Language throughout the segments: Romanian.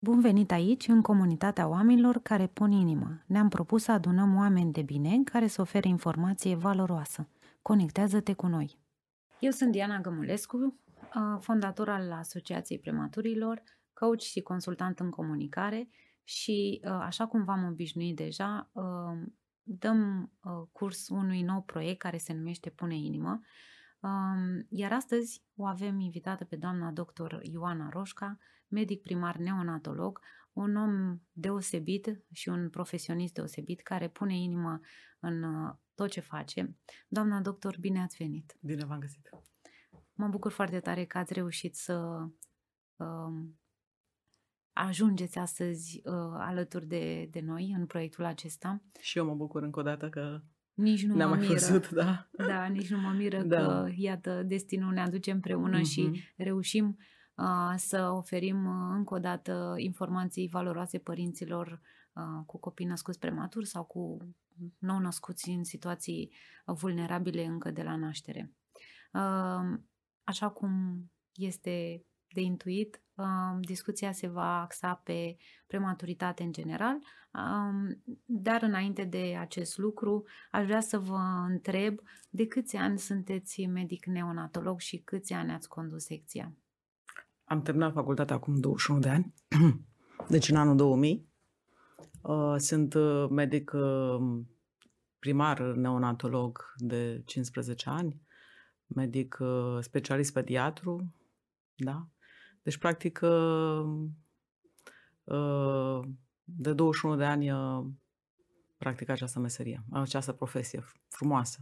Bun venit aici, în comunitatea oamenilor care pun inimă. Ne-am propus să adunăm oameni de bine care să ofere informație valoroasă. Conectează-te cu noi! Eu sunt Diana Gămulescu, fondator al Asociației Prematurilor, coach și consultant în comunicare și, așa cum v-am obișnuit deja, dăm curs unui nou proiect care se numește Pune Inimă, iar astăzi o avem invitată pe doamna doctor Ioana Roșca, medic primar neonatolog, un om deosebit și un profesionist deosebit care pune inimă în uh, tot ce face. Doamna doctor, bine ați venit! Bine v-am găsit! Mă bucur foarte tare că ați reușit să uh, ajungeți astăzi uh, alături de, de noi în proiectul acesta. Și eu mă bucur încă o dată că nici nu ne-am mă mai miră. văzut, da. Da, nici nu mă miră da. că, iată, destinul ne aduce împreună mm-hmm. și mhm. reușim să oferim încă o dată informații valoroase părinților cu copii născuți prematur sau cu nou născuți în situații vulnerabile încă de la naștere. Așa cum este de intuit, discuția se va axa pe prematuritate în general, dar înainte de acest lucru aș vrea să vă întreb de câți ani sunteți medic neonatolog și câți ani ați condus secția? Am terminat facultatea acum 21 de ani, deci în anul 2000. Uh, sunt uh, medic uh, primar neonatolog de 15 ani, medic specialist pediatru, da? Deci, practic, de 21 de ani practic această meserie, această profesie frumoasă.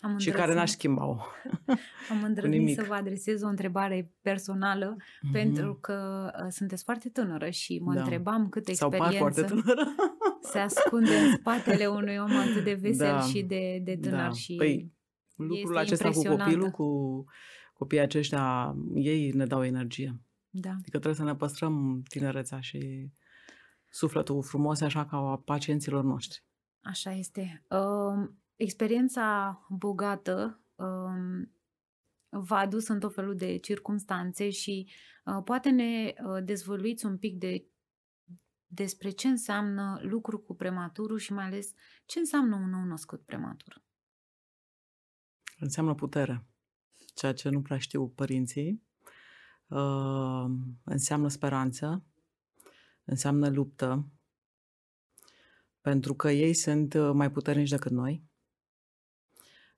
Am și care n-aș schimba-o. Am îndrăznit să vă adresez o întrebare personală mm-hmm. pentru că uh, sunteți foarte tânără și mă da. întrebam câtă experiență se ascunde în spatele unui om atât de vesel da. și de, de tânăr. Da. Și păi, lucrul acesta cu copilul, cu copiii aceștia, ei ne dau energie. Da. Adică trebuie să ne păstrăm tinerețea și sufletul frumos așa ca a pacienților noștri. Așa este. Uh, experiența bogată um, v-a adus în tot felul de circumstanțe și uh, poate ne uh, dezvăluiți un pic de despre ce înseamnă lucru cu prematurul și mai ales ce înseamnă un nou născut prematur. Înseamnă putere, ceea ce nu prea știu părinții. Uh, înseamnă speranță, înseamnă luptă, pentru că ei sunt uh, mai puternici decât noi.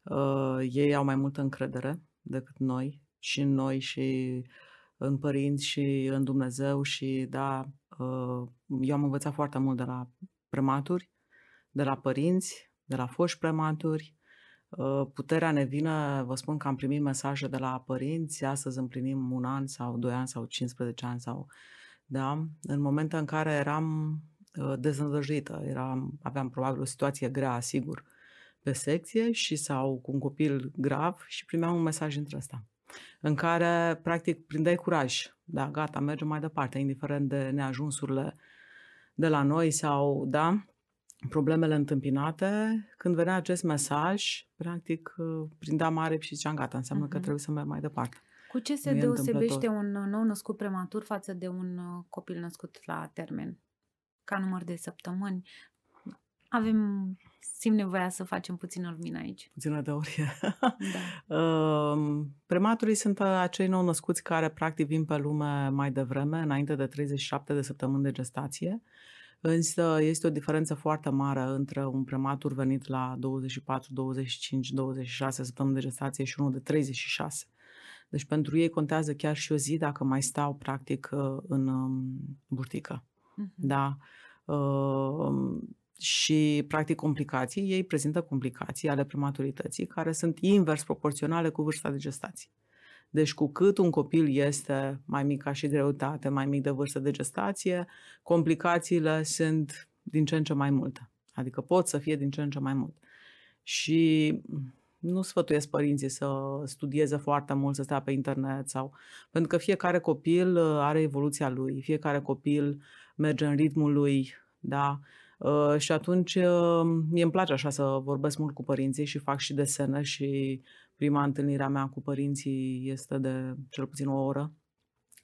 Uh, ei au mai multă încredere decât noi și în noi și în părinți și în Dumnezeu și da, uh, eu am învățat foarte mult de la prematuri, de la părinți, de la foști prematuri. Uh, puterea ne vine, vă spun că am primit mesaje de la părinți, astăzi împlinim un an sau doi ani sau 15 ani sau da, în momentul în care eram uh, dezădăjită, eram, aveam probabil o situație grea, sigur, pe secție și sau cu un copil grav și primeam un mesaj între ăsta în care practic prindeai curaj. Da, gata, mergem mai departe, indiferent de neajunsurile de la noi sau, da, problemele întâmpinate. Când venea acest mesaj, practic prindeam mare și ziceam, gata, înseamnă uh-huh. că mhm. trebuie să merg mai departe. Cu ce se deosebește un nou născut prematur față de un uh, copil născut la termen? Ca număr de săptămâni? Avem simt nevoia să facem puțină lumină aici. Puțină teorie. Da. uh, prematurii sunt acei nou născuți care practic vin pe lume mai devreme, înainte de 37 de săptămâni de gestație. Însă este o diferență foarte mare între un prematur venit la 24, 25, 26 săptămâni de gestație și unul de 36. Deci pentru ei contează chiar și o zi dacă mai stau practic în um, burtică. Uh-huh. Da. Uh, și, practic, complicații, ei prezintă complicații ale prematurității care sunt invers proporționale cu vârsta de gestație. Deci, cu cât un copil este mai mic ca și greutate, mai mic de vârstă de gestație, complicațiile sunt din ce în ce mai multe. Adică pot să fie din ce în ce mai mult. Și nu sfătuiesc părinții să studieze foarte mult, să stea pe internet sau... Pentru că fiecare copil are evoluția lui, fiecare copil merge în ritmul lui, da? Uh, și atunci uh, mie îmi place așa să vorbesc mult cu părinții și fac și desene și prima întâlnire a mea cu părinții este de cel puțin o oră,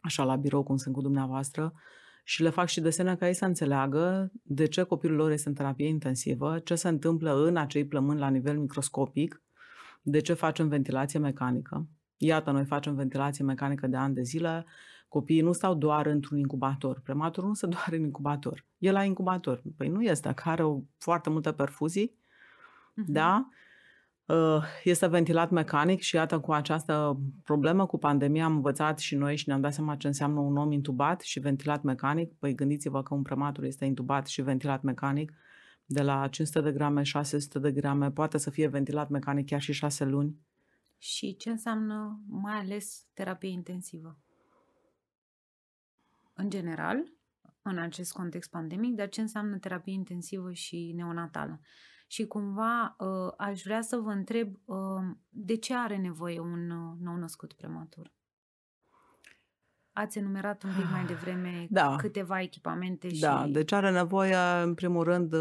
așa la birou cum sunt cu dumneavoastră și le fac și desene ca ei să înțeleagă de ce copilul lor este în terapie intensivă, ce se întâmplă în acei plămâni la nivel microscopic, de ce facem ventilație mecanică. Iată, noi facem ventilație mecanică de ani de zile, copiii nu stau doar într-un incubator. Prematurul nu se doare în incubator. E la incubator. Păi nu este, că are o, foarte multe perfuzii, uh-huh. da? Uh, este ventilat mecanic și iată cu această problemă cu pandemia am învățat și noi și ne-am dat seama ce înseamnă un om intubat și ventilat mecanic. Păi gândiți-vă că un prematur este intubat și ventilat mecanic de la 500 de grame, 600 de grame, poate să fie ventilat mecanic chiar și 6 luni. Și ce înseamnă mai ales terapie intensivă? În general, în acest context pandemic, dar ce înseamnă terapie intensivă și neonatală? Și cumva uh, aș vrea să vă întreb uh, de ce are nevoie un uh, nou născut prematur? Ați enumerat un pic mai devreme da. câteva echipamente și... Da, deci are nevoie, în primul rând,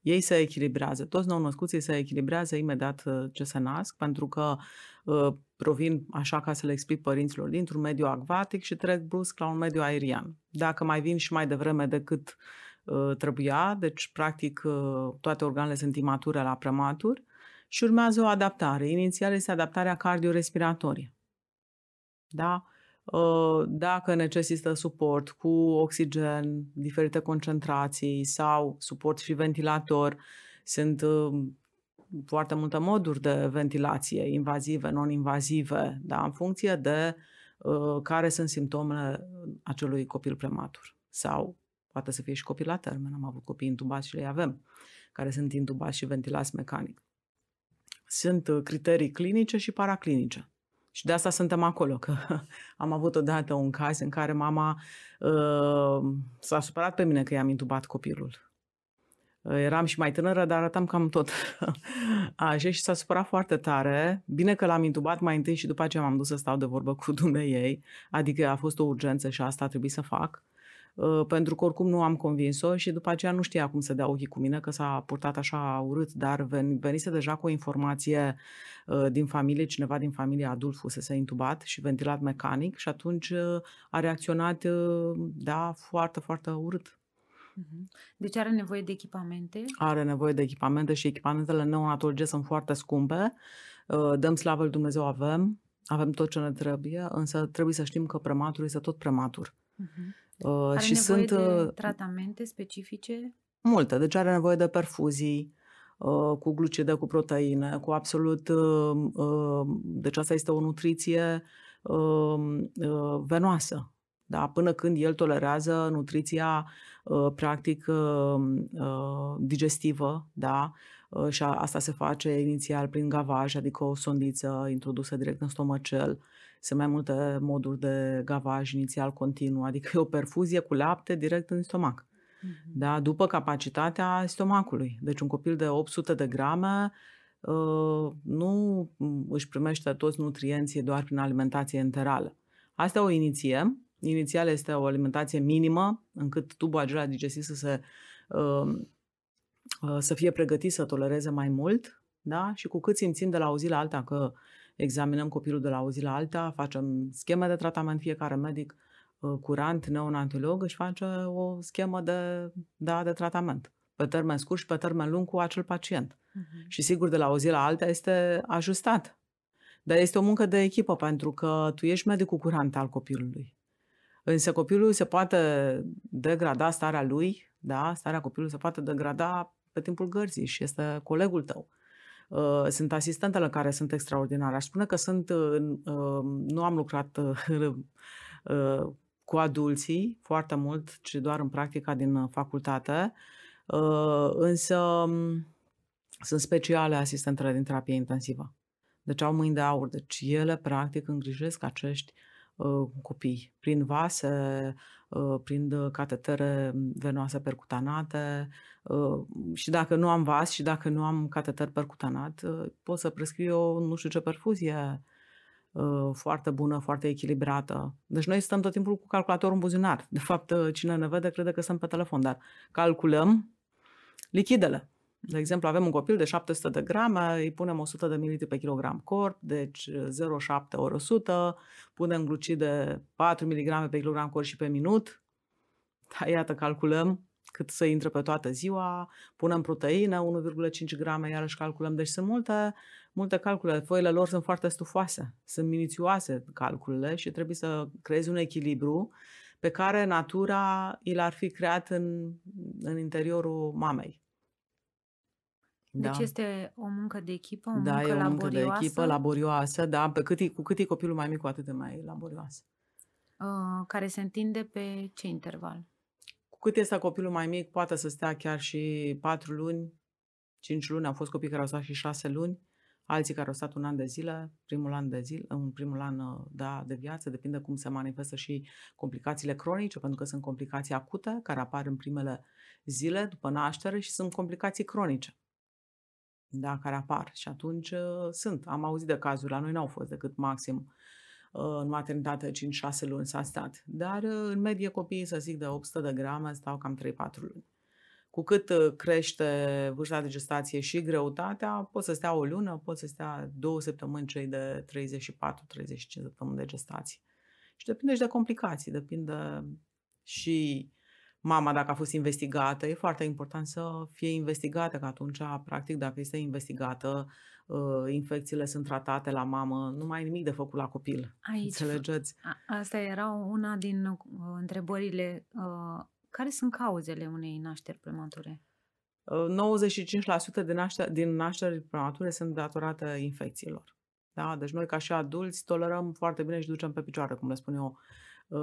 ei se echilibrează. Toți nou-născuții se echilibrează imediat ce se nasc, pentru că provin, așa ca să le explic părinților, dintr-un mediu acvatic și trec brusc la un mediu aerian. Dacă mai vin și mai devreme decât uh, trebuia, deci practic uh, toate organele sunt imature la prematur și urmează o adaptare. Inițial este adaptarea cardiorespiratorie. Da? Uh, dacă necesită suport cu oxigen, diferite concentrații sau suport și ventilator, sunt uh, foarte multe moduri de ventilație, invazive, non-invazive, da, în funcție de uh, care sunt simptomele acelui copil prematur. Sau poate să fie și copil la termen, am avut copii intubați și le avem, care sunt intubați și ventilați mecanic. Sunt uh, criterii clinice și paraclinice. Și de asta suntem acolo, că am avut odată un caz în care mama uh, s-a supărat pe mine că i-am intubat copilul Eram și mai tânără, dar arătam cam tot. Așa și s-a supărat foarte tare. Bine că l-am intubat mai întâi și după aceea m-am dus să stau de vorbă cu ei. Adică a fost o urgență și asta a trebuit să fac. Uh, pentru că oricum nu am convins-o și după aceea nu știa cum să dea ochii cu mine, că s-a purtat așa urât, dar ven, venise deja cu o informație uh, din familie, cineva din familie adult fusese intubat și ventilat mecanic și atunci uh, a reacționat, da, foarte, foarte urât. Deci are nevoie de echipamente? Are nevoie de echipamente și echipamentele neonatologie sunt foarte scumpe. Uh, dăm slavă lui Dumnezeu, avem, avem tot ce ne trebuie, însă trebuie să știm că prematur este tot prematur. Uh-huh. Are și nevoie sunt de uh, tratamente specifice? Multe, deci are nevoie de perfuzii, uh, cu glucide, cu proteine, cu absolut... Deci asta este o nutriție venoasă. Da? Până când el tolerează nutriția Uh, practic uh, uh, digestivă, da? și asta se face inițial prin gavaj, adică o sondiță introdusă direct în stomacel. Sunt mai multe moduri de gavaj inițial continuu, adică e o perfuzie cu lapte direct în stomac. Mm-hmm. Da? După capacitatea stomacului. Deci un copil de 800 de grame uh, nu își primește toți nutrienții doar prin alimentație enterală. Asta o inițiem Inițial este o alimentație minimă, încât tubul acela digestiv să, se, uh, uh, să fie pregătit să tolereze mai mult. Da? Și cu cât simțim de la o zi la alta că examinăm copilul de la o zi la alta, facem scheme de tratament, fiecare medic uh, curant, neonatolog, își face o schemă de, da, de tratament pe termen scurt și pe termen lung cu acel pacient. Uh-huh. Și sigur, de la o zi la alta este ajustat. Dar este o muncă de echipă, pentru că tu ești medicul curant al copilului. Însă copilul se poate degrada starea lui, da? Starea copilului se poate degrada pe timpul gărzii și este colegul tău. Uh, sunt asistentele care sunt extraordinare. Aș spune că sunt, uh, uh, nu am lucrat cu adulții foarte mult, ci doar în practica din facultate, însă um, sunt speciale asistentele din terapie intensivă. Deci au mâini de aur. Deci ele, practic, îngrijesc acești uh, Uh, copii, prin vase, uh, prin catetere venoase percutanate uh, și dacă nu am vas și dacă nu am cateter percutanat, pot să prescriu o nu știu ce perfuzie foarte bună, foarte echilibrată. Deci noi stăm tot timpul cu calculatorul în buzunar. De fapt, cine ne vede crede că stăm pe telefon, dar calculăm lichidele. De exemplu, avem un copil de 700 de grame, îi punem 100 de ml pe kilogram corp, deci 0,7 ori 100, punem glucide 4 mg pe kilogram corp și pe minut, Da, iată, calculăm cât să intre pe toată ziua, punem proteină, 1,5 grame, iarăși calculăm. Deci sunt multe, multe calcule. Foile lor sunt foarte stufoase, sunt minuțioase calculele și trebuie să creezi un echilibru pe care natura i l-ar fi creat în, în interiorul mamei. Deci da. este o muncă de echipă, o da, muncă e o muncă laborioasă? de echipă, laborioasă, da, pe cât e, cu cât e copilul mai mic, cu atât de mai laborioasă. Uh, care se întinde pe ce interval? Cu cât este copilul mai mic, poate să stea chiar și patru luni, cinci luni, au fost copii care au stat și șase luni, alții care au stat un an de zile, primul an de zile, în primul an uh, da, de viață, depinde cum se manifestă și complicațiile cronice, pentru că sunt complicații acute care apar în primele zile după naștere și sunt complicații cronice da, care apar. Și atunci uh, sunt. Am auzit de cazuri, la noi n-au fost decât maxim uh, în maternitate 5-6 luni s-a stat. Dar uh, în medie copiii, să zic, de 800 de grame stau cam 3-4 luni. Cu cât uh, crește vârsta de gestație și greutatea, pot să stea o lună, pot să stea două săptămâni cei de 34-35 săptămâni de gestație. Și depinde și de complicații, depinde și mama dacă a fost investigată, e foarte important să fie investigată, că atunci, practic, dacă este investigată, uh, infecțiile sunt tratate la mamă, nu mai e nimic de făcut la copil. Aici, Înțelegeți? A, asta era una din uh, întrebările. Uh, care sunt cauzele unei nașteri premature? 95% din, naște- din nașteri premature sunt datorate infecțiilor. Da? Deci noi ca și adulți tolerăm foarte bine și ducem pe picioare, cum le spun eu,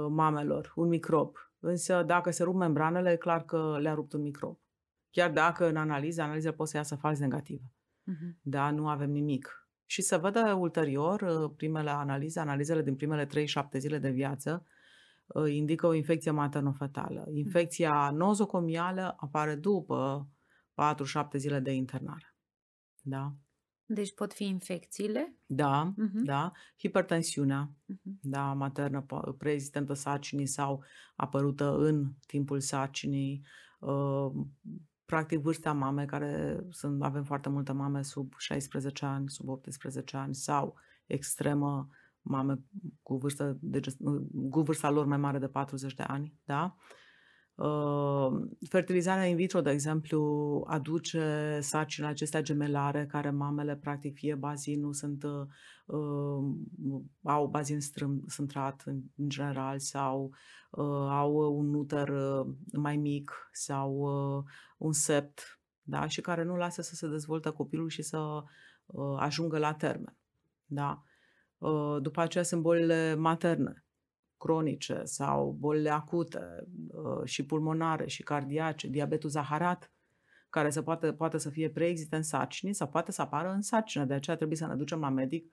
mamelor, un microb Însă dacă se rup membranele, e clar că le-a rupt un microb. Chiar dacă în analiză, analiza poate să iasă fals negativă. Uh-huh. Da, nu avem nimic. Și să vadă ulterior uh, primele analize, analizele din primele 3-7 zile de viață, uh, indică o infecție materno-fetală. Mhm. Infecția nozocomială apare după 4-7 zile de internare. Da? Deci pot fi infecțiile? Da, uh-huh. da. Hipertensiunea, uh-huh. da, maternă preexistentă sarcinii sau apărută în timpul sarcinii. Uh, practic vârsta mamei, care sunt, avem foarte multe mame sub 16 ani, sub 18 ani sau extremă mame cu, vârstă de, cu vârsta lor mai mare de 40 de ani, da? Uh, fertilizarea in vitro, de exemplu, aduce sarcina acestea gemelare care mamele, practic, fie bazinul sunt, uh, au bazin strâm, strâmtrat în, în general sau uh, au un uter uh, mai mic sau uh, un sept, da? și care nu lasă să se dezvolte copilul și să uh, ajungă la termen. Da? Uh, după aceea sunt bolile materne cronice sau bolile acute uh, și pulmonare și cardiace, diabetul zaharat, care se poate, poate să fie preexistent în sarcini sau poate să apară în sarcină. De aceea trebuie să ne ducem la medic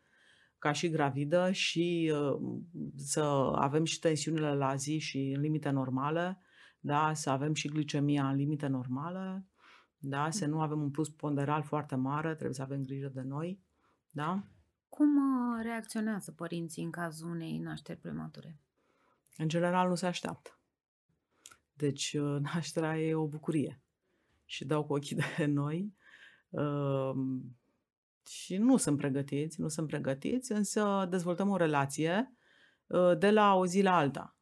ca și gravidă și uh, să avem și tensiunile la zi și în limite normale, da? să avem și glicemia în limite normale, da? să nu avem un plus ponderal foarte mare, trebuie să avem grijă de noi. Da? Cum uh, reacționează părinții în cazul unei nașteri premature? În general nu se așteaptă. Deci uh, nașterea e o bucurie și dau cu ochii de noi uh, și nu sunt pregătiți, nu sunt pregătiți, însă dezvoltăm o relație uh, de la o zi la alta.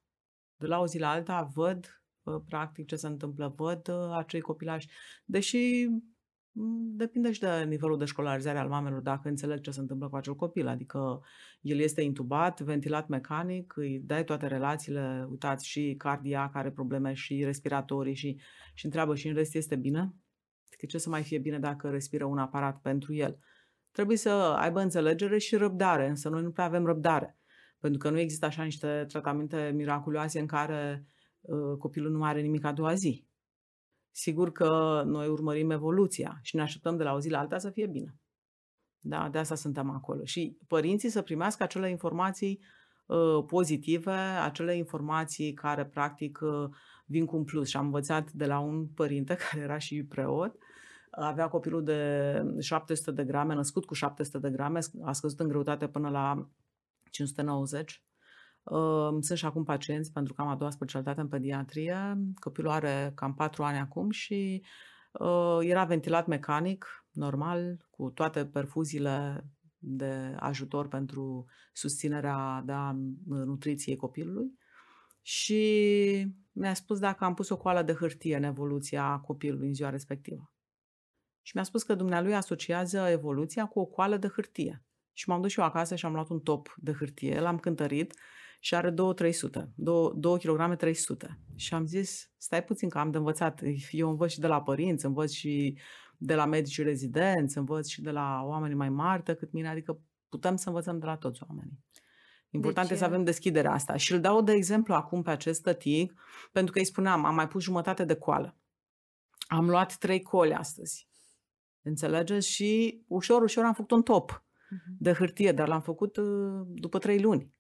De la o zi la alta văd practic ce se întâmplă, văd acei copilași, deși Mm, depinde și de nivelul de școlarizare al mamelor, dacă înțeleg ce se întâmplă cu acel copil. Adică el este intubat, ventilat mecanic, îi dai toate relațiile, uitați, și cardiac are probleme, și respiratorii, și, și întreabă și în rest este bine? Adică ce să mai fie bine dacă respiră un aparat pentru el? Trebuie să aibă înțelegere și răbdare, însă noi nu prea avem răbdare. Pentru că nu există așa niște tratamente miraculoase în care uh, copilul nu mai are nimic a doua zi sigur că noi urmărim evoluția și ne așteptăm de la o zi la alta să fie bine. Da, de asta suntem acolo. Și părinții să primească acele informații uh, pozitive, acele informații care practic uh, vin cu un plus. Și am învățat de la un părinte care era și preot, avea copilul de 700 de grame, născut cu 700 de grame, a scăzut în greutate până la 590 sunt și acum pacienți pentru că am a doua specialitate în pediatrie. Copilul are cam 4 ani acum și uh, era ventilat mecanic, normal, cu toate perfuziile de ajutor pentru susținerea da, nutriției copilului. Și mi-a spus dacă am pus o coală de hârtie în evoluția copilului în ziua respectivă. Și mi-a spus că dumnealui asociază evoluția cu o coală de hârtie. Și m-am dus și eu acasă și am luat un top de hârtie, l-am cântărit și are 2-300, 2 kg 300. Și am zis, stai puțin că am de învățat. Eu învăț și de la părinți, învăț și de la medici rezidenți, învăț și de la oameni mai mari decât mine, adică putem să învățăm de la toți oamenii. Important deci, e să avem deschiderea asta. Și îl dau de exemplu acum pe acest tătic, pentru că îi spuneam, am mai pus jumătate de coală. Am luat trei coli astăzi. Înțelegeți? Și ușor, ușor am făcut un top uh-huh. de hârtie, dar l-am făcut uh, după trei luni.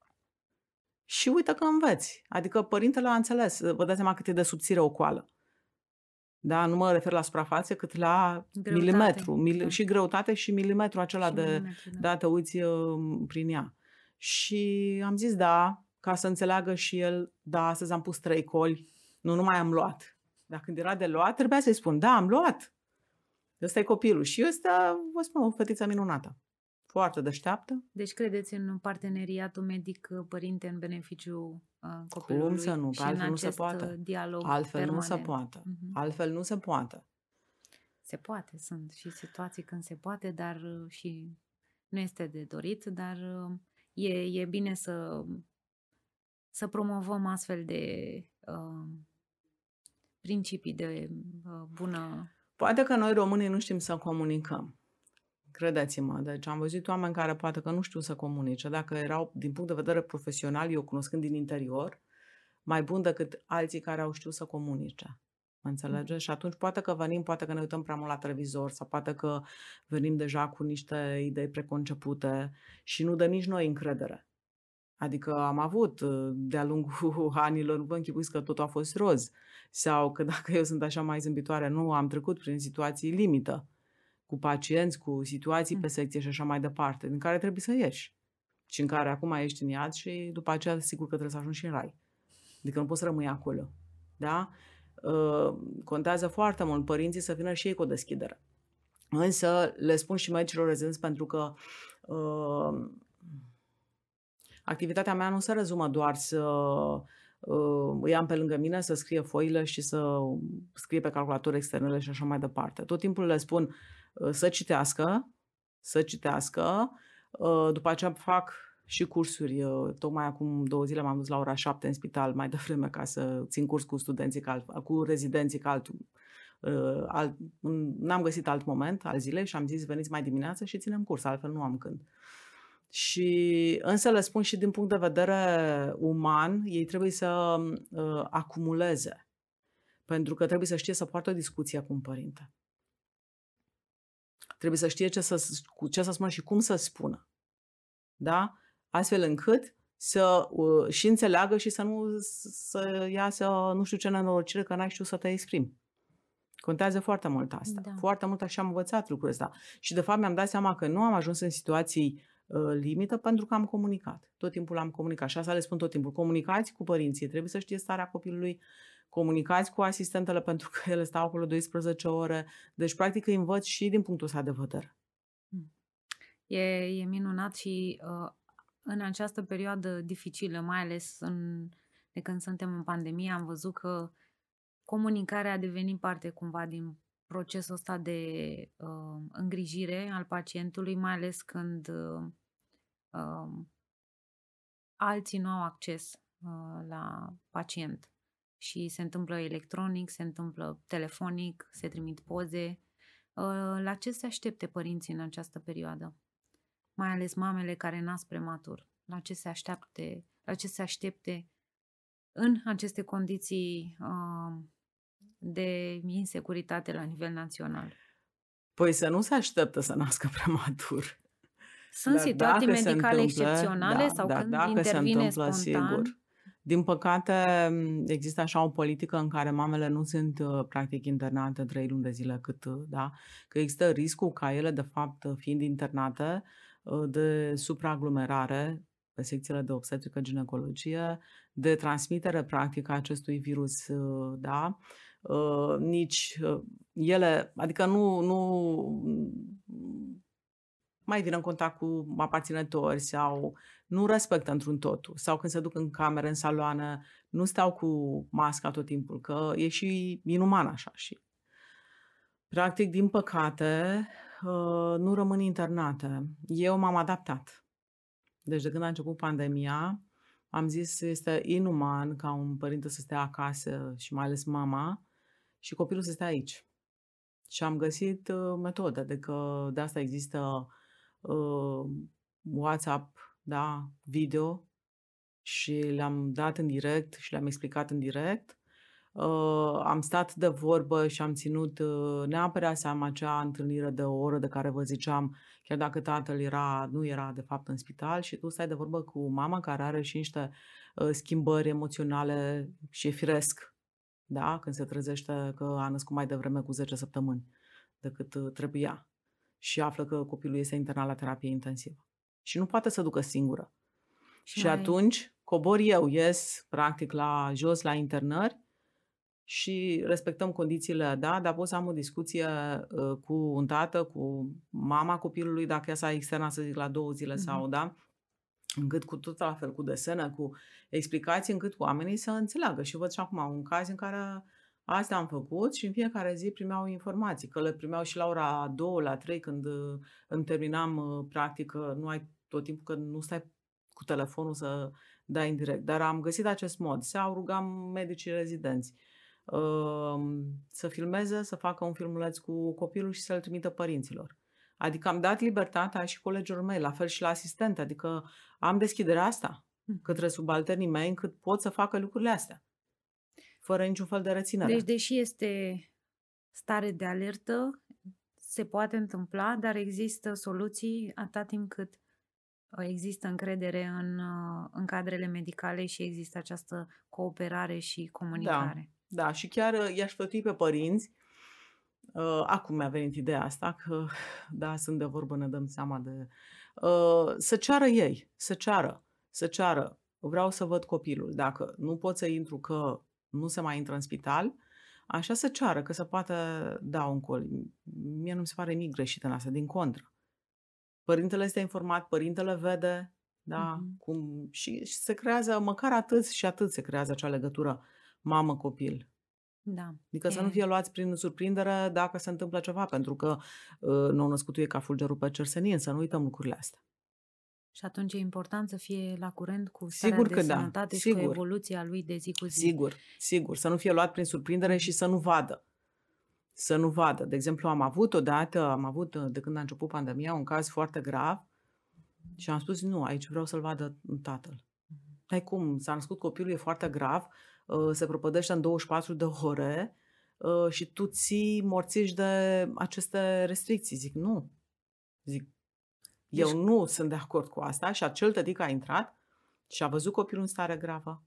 Și uite că înveți. Adică părintele a înțeles. Vă dați seama cât e de subțire o coală. Da, nu mă refer la suprafață, cât la greutate, milimetru. Mil- da. Și greutate și milimetru acela și de, milimetru, da. da, te uiți uh, prin ea. Și am zis da, ca să înțeleagă și el, da, astăzi am pus trei coli, nu, nu mai am luat. Dar când era de luat, trebuia să-i spun, da, am luat. Ăsta e copilul. Și ăsta, vă spun, o fetiță minunată. Foarte deșteaptă. Deci credeți în parteneriatul medic-părinte în beneficiu uh, copilului? Cum să nu? Și altfel nu se poate. dialog Altfel permanent. nu se poate. Uh-huh. Altfel nu se poate. Se poate. Sunt și situații când se poate, dar uh, și nu este de dorit, dar uh, e, e bine să, să promovăm astfel de uh, principii de uh, bună... Poate că noi românii nu știm să comunicăm. Credeți-mă, deci am văzut oameni care poate că nu știu să comunice. Dacă erau, din punct de vedere profesional, eu cunoscând din interior, mai bun decât alții care au știut să comunice. Mă înțelegeți? Mm. Și atunci poate că venim, poate că ne uităm prea mult la televizor sau poate că venim deja cu niște idei preconcepute și nu dă nici noi încredere. Adică am avut uh, de-a lungul anilor, nu vă închipuiți că totul a fost roz. Sau că dacă eu sunt așa mai zâmbitoare, nu, am trecut prin situații limită cu pacienți, cu situații pe mm. secție și așa mai departe, din care trebuie să ieși. Și în care acum ești în iad și după aceea sigur că trebuie să ajungi și în rai. Adică nu poți să rămâi acolo. Da? Uh, contează foarte mult părinții să vină și ei cu o deschidere. Însă le spun și medicilor rezidenți pentru că uh, activitatea mea nu se rezumă doar să uh, îi am pe lângă mine să scrie foile și să scrie pe calculator externele și așa mai departe. Tot timpul le spun uh, să citească, să citească, uh, după aceea fac și cursuri. Tocmai acum două zile m-am dus la ora șapte în spital mai devreme ca să țin curs cu studenții, ca, cu rezidenții, ca alt, uh, alt, n-am găsit alt moment al zilei și am zis veniți mai dimineață și ținem curs, altfel nu am când. Și însă le spun și din punct de vedere uman, ei trebuie să uh, acumuleze. Pentru că trebuie să știe să poartă o discuție cu un părinte. Trebuie să știe ce să, cu ce să spună și cum să spună. Da? astfel încât să uh, și înțeleagă și să nu să iasă nu știu ce nenorocire că n-ai știut să te exprimi. Contează foarte mult asta. Da. Foarte mult așa am învățat lucrul ăsta. Și de fapt mi-am dat seama că nu am ajuns în situații uh, limită pentru că am comunicat. Tot timpul am comunicat. Și asta le spun tot timpul. Comunicați cu părinții. Trebuie să știe starea copilului. Comunicați cu asistentele pentru că ele stau acolo 12 ore. Deci, practic, îi învăț și din punctul ăsta de vedere. Hmm. E, e minunat și uh, în această perioadă dificilă, mai ales în, de când suntem în pandemie, am văzut că comunicarea a devenit parte cumva din procesul ăsta de uh, îngrijire al pacientului, mai ales când uh, uh, alții nu au acces uh, la pacient și se întâmplă electronic, se întâmplă telefonic, se trimit poze. Uh, la ce se aștepte părinții în această perioadă? mai ales mamele care nasc prematur, la ce se aștepte, la ce se aștepte în aceste condiții uh, de insecuritate la nivel național. Păi să nu se așteptă să nască prematur. Sunt Dar situații medicale întâmplă, excepționale da, sau da, când dacă intervine se întâmplă, spontan? Sigur. Din păcate, există așa o politică în care mamele nu sunt uh, practic internate trei luni de zile cât, uh, da? Că există riscul ca ele, de fapt, fiind internate, Uh, de supraaglomerare pe secțiile de obstetrică ginecologie, de transmitere practică a acestui virus, uh, da? Uh, nici ele, adică nu, nu mai vin în contact cu aparținători sau nu respectă într-un totul. Sau când se duc în cameră, în saloană, nu stau cu masca tot timpul, că e și inuman așa. Și Practic, din păcate, uh, nu rămân internate. Eu m-am adaptat. Deci de când a început pandemia, am zis este inuman ca un părinte să stea acasă și mai ales mama și copilul să stea aici. Și am găsit uh, metode, adică de asta există uh, WhatsApp, da, video și le-am dat în direct și le-am explicat în direct Uh, am stat de vorbă și am ținut uh, neapărat seama acea întâlnire de o oră de care vă ziceam, chiar dacă tatăl era, nu era de fapt în spital și tu stai de vorbă cu mama care are și niște uh, schimbări emoționale și e firesc, da? când se trezește că a născut mai devreme cu 10 săptămâni decât uh, trebuia și află că copilul este internat la terapie intensivă. Și nu poate să ducă singură. Și, și mai... atunci cobor eu, ies practic la jos la internări și respectăm condițiile, da, dar pot să am o discuție uh, cu un tată, cu mama copilului, dacă ea s-a externat, să zic, la două zile mm-hmm. sau, da, încât cu tot la fel, cu desene, cu explicații, încât oamenii să înțeleagă. Și văd și acum un caz în care asta am făcut și în fiecare zi primeau informații, că le primeau și la ora 2, la 3, când uh, îmi terminam uh, practică, nu ai tot timpul că nu stai cu telefonul să dai în direct. Dar am găsit acest mod. Se au rugat medicii rezidenți să filmeze, să facă un filmuleț cu copilul și să-l trimită părinților. Adică am dat libertatea și colegilor mei, la fel și la asistente, adică am deschiderea asta hm. către subalternii mei încât pot să facă lucrurile astea, fără niciun fel de reținere. Deci, deși este stare de alertă, se poate întâmpla, dar există soluții atât timp cât uh, există încredere în, uh, în cadrele medicale și există această cooperare și comunicare. Da. Da, și chiar uh, i-aș plăti pe părinți. Uh, acum mi-a venit ideea asta că, da, sunt de vorbă, ne dăm seama de... Uh, să ceară ei, să ceară, să ceară. Vreau să văd copilul. Dacă nu pot să intru că nu se mai intră în spital, așa să ceară, că se poate da un col. Mie nu mi se pare nimic greșit în asta, din contră. Părintele este informat, părintele vede, da, mm-hmm. cum, și, și se creează, măcar atât și atât se creează acea legătură mamă-copil. Da. Adică e... să nu fie luați prin surprindere dacă se întâmplă ceva, pentru că uh, nou născutul e ca fulgerul pe cersenin, să nu uităm lucrurile astea. Și atunci e important să fie la curent cu starea sigur de că da, sănătate da. și sigur. cu evoluția lui de zi cu zi. Sigur, sigur. Să nu fie luat prin surprindere și să nu vadă. Să nu vadă. De exemplu, am avut odată, am avut de când a început pandemia, un caz foarte grav și am spus, nu, aici vreau să-l vadă tatăl. Ai cum, s-a născut copilul, e foarte grav, Uh, se propădește în 24 de ore uh, și tu ții morțiși de aceste restricții. Zic, nu. Zic, eu deci... nu sunt de acord cu asta și acel tătic a intrat și a văzut copilul în stare gravă.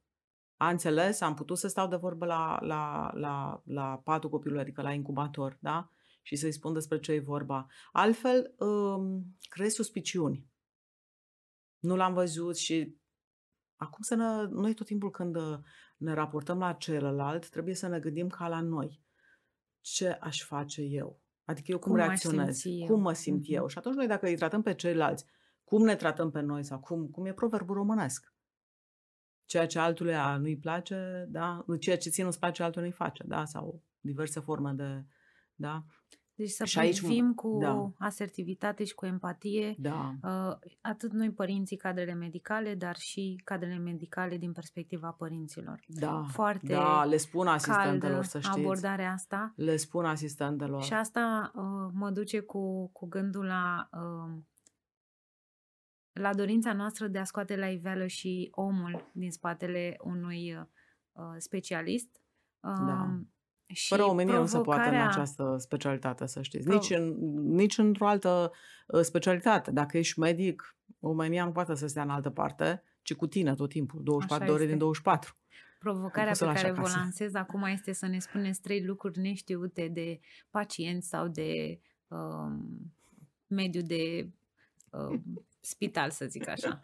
A înțeles, am putut să stau de vorbă la, la, la, la patul copilului, adică la incubator, da? Și să-i spun despre ce e vorba. Altfel, um, crezi suspiciuni. Nu l-am văzut și acum să ne, noi tot timpul când ne raportăm la celălalt, trebuie să ne gândim ca la noi. Ce aș face eu? Adică eu cum, cum reacționez? Cum mă simt mm-hmm. eu? Și atunci noi dacă îi tratăm pe ceilalți, cum ne tratăm pe noi sau cum, cum e proverbul românesc? Ceea ce altului nu-i place, da? Ceea ce ție nu-ți place, altul nu-i face, da? Sau diverse forme de, da? Deci să și privim cu da. asertivitate și cu empatie da. Uh, atât noi părinții, cadrele medicale, dar și cadrele medicale din perspectiva părinților. Da, Foarte da, le spun asistentelor să știți. abordarea asta. Le spun asistentelor. Și asta uh, mă duce cu, cu gândul la, uh, la dorința noastră de a scoate la iveală și omul din spatele unui uh, specialist. Uh, da și Fără omenie provocarea... nu se poate în această specialitate, să știți. Nici, în, nici într-o altă uh, specialitate. Dacă ești medic, omenia nu poate să stea în altă parte, ci cu tine tot timpul, 24 Așa de ore este. din 24. Provocarea pe care vă lansez acum este să ne spuneți trei lucruri neștiute de pacienți sau de uh, mediu de uh, spital, să zic așa.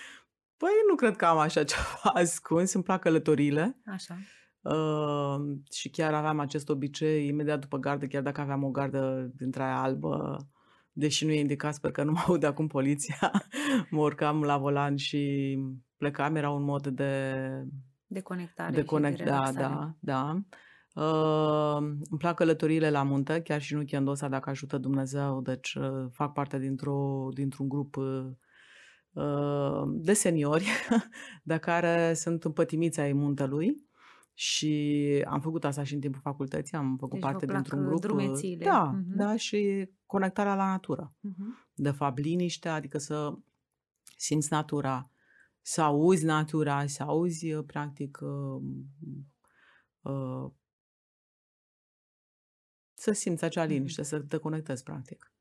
Păi nu cred că am așa ceva ascuns, îmi plac călătorile. Așa. Uh, și chiar aveam acest obicei imediat după gardă, chiar dacă aveam o gardă dintre aia albă, deși nu e indicat, sper că nu mă aud acum poliția, mă urcam la volan și plecam, era un mod de... De conectare de conect, și de da, da, da. Uh, îmi plac călătoriile la munte, chiar și nu Chendosa, dacă ajută Dumnezeu, deci uh, fac parte dintr-o, dintr-un grup uh, de seniori, de care sunt împătimiți ai muntelui și am făcut asta și în timpul facultății, am făcut deci parte dintr-un grup. Drumețiile. Da, uh-huh. da, și conectarea la natură. Uh-huh. De fapt, liniștea, adică să simți natura, să auzi natura, să auzi, practic, uh, uh, să simți acea liniște, să te conectezi, practic.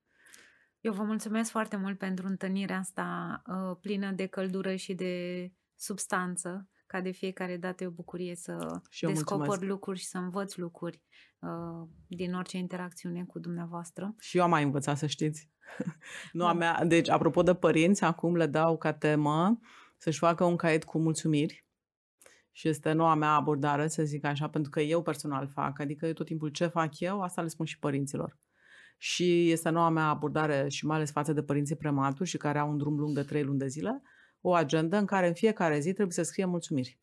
Eu vă mulțumesc foarte mult pentru întâlnirea asta uh, plină de căldură și de substanță, ca de fiecare dată e o bucurie să Și eu descoper mulțumesc. lucruri și să învăț lucruri uh, din orice interacțiune cu dumneavoastră. Și eu am mai învățat, să știți. nu a Da. mea, deci, apropo de părinți, acum le dau ca temă să-și facă un caiet cu mulțumiri. Și este noua mea abordare, să zic așa, pentru că eu personal fac. Adică eu tot timpul ce fac eu, asta le spun și părinților. Și este noua mea abordare și mai ales față de părinții prematuri și care au un drum lung de trei luni de zile, o agendă în care în fiecare zi trebuie să scrie mulțumiri.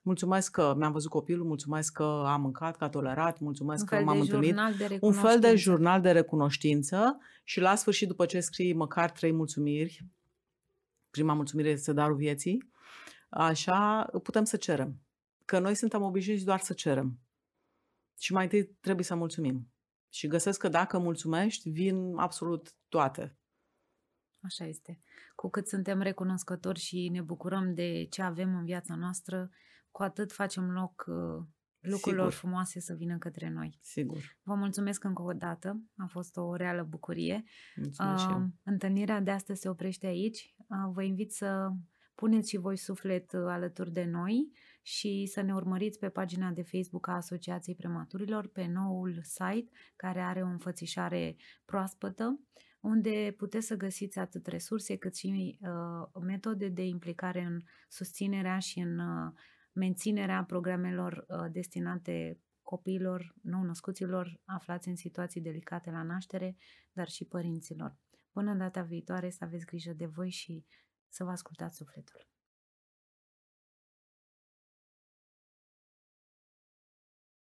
Mulțumesc că mi-am văzut copilul, mulțumesc că a mâncat, că a tolerat, mulțumesc Un că fel m-am de întâlnit. jurnal de Un fel de recunoștință. jurnal de recunoștință și la sfârșit, după ce scrii măcar trei mulțumiri, prima mulțumire este darul vieții, așa putem să cerem. Că noi suntem obișnuiți doar să cerem. Și mai întâi trebuie să mulțumim. Și găsesc că dacă mulțumești, vin absolut toate. Așa este. Cu cât suntem recunoscători și ne bucurăm de ce avem în viața noastră, cu atât facem loc uh, lucrurilor Sigur. frumoase să vină către noi. Sigur. Vă mulțumesc încă o dată, a fost o reală bucurie. Mulțumesc și Uh, eu. întâlnirea de astăzi se oprește aici. Uh, vă invit să puneți și voi suflet uh, alături de noi și să ne urmăriți pe pagina de Facebook a Asociației Prematurilor, pe noul site care are o înfățișare proaspătă, unde puteți să găsiți atât resurse cât și uh, metode de implicare în susținerea și în uh, menținerea programelor uh, destinate copiilor nou-născuților aflați în situații delicate la naștere, dar și părinților. Până data viitoare să aveți grijă de voi și să vă ascultați sufletul.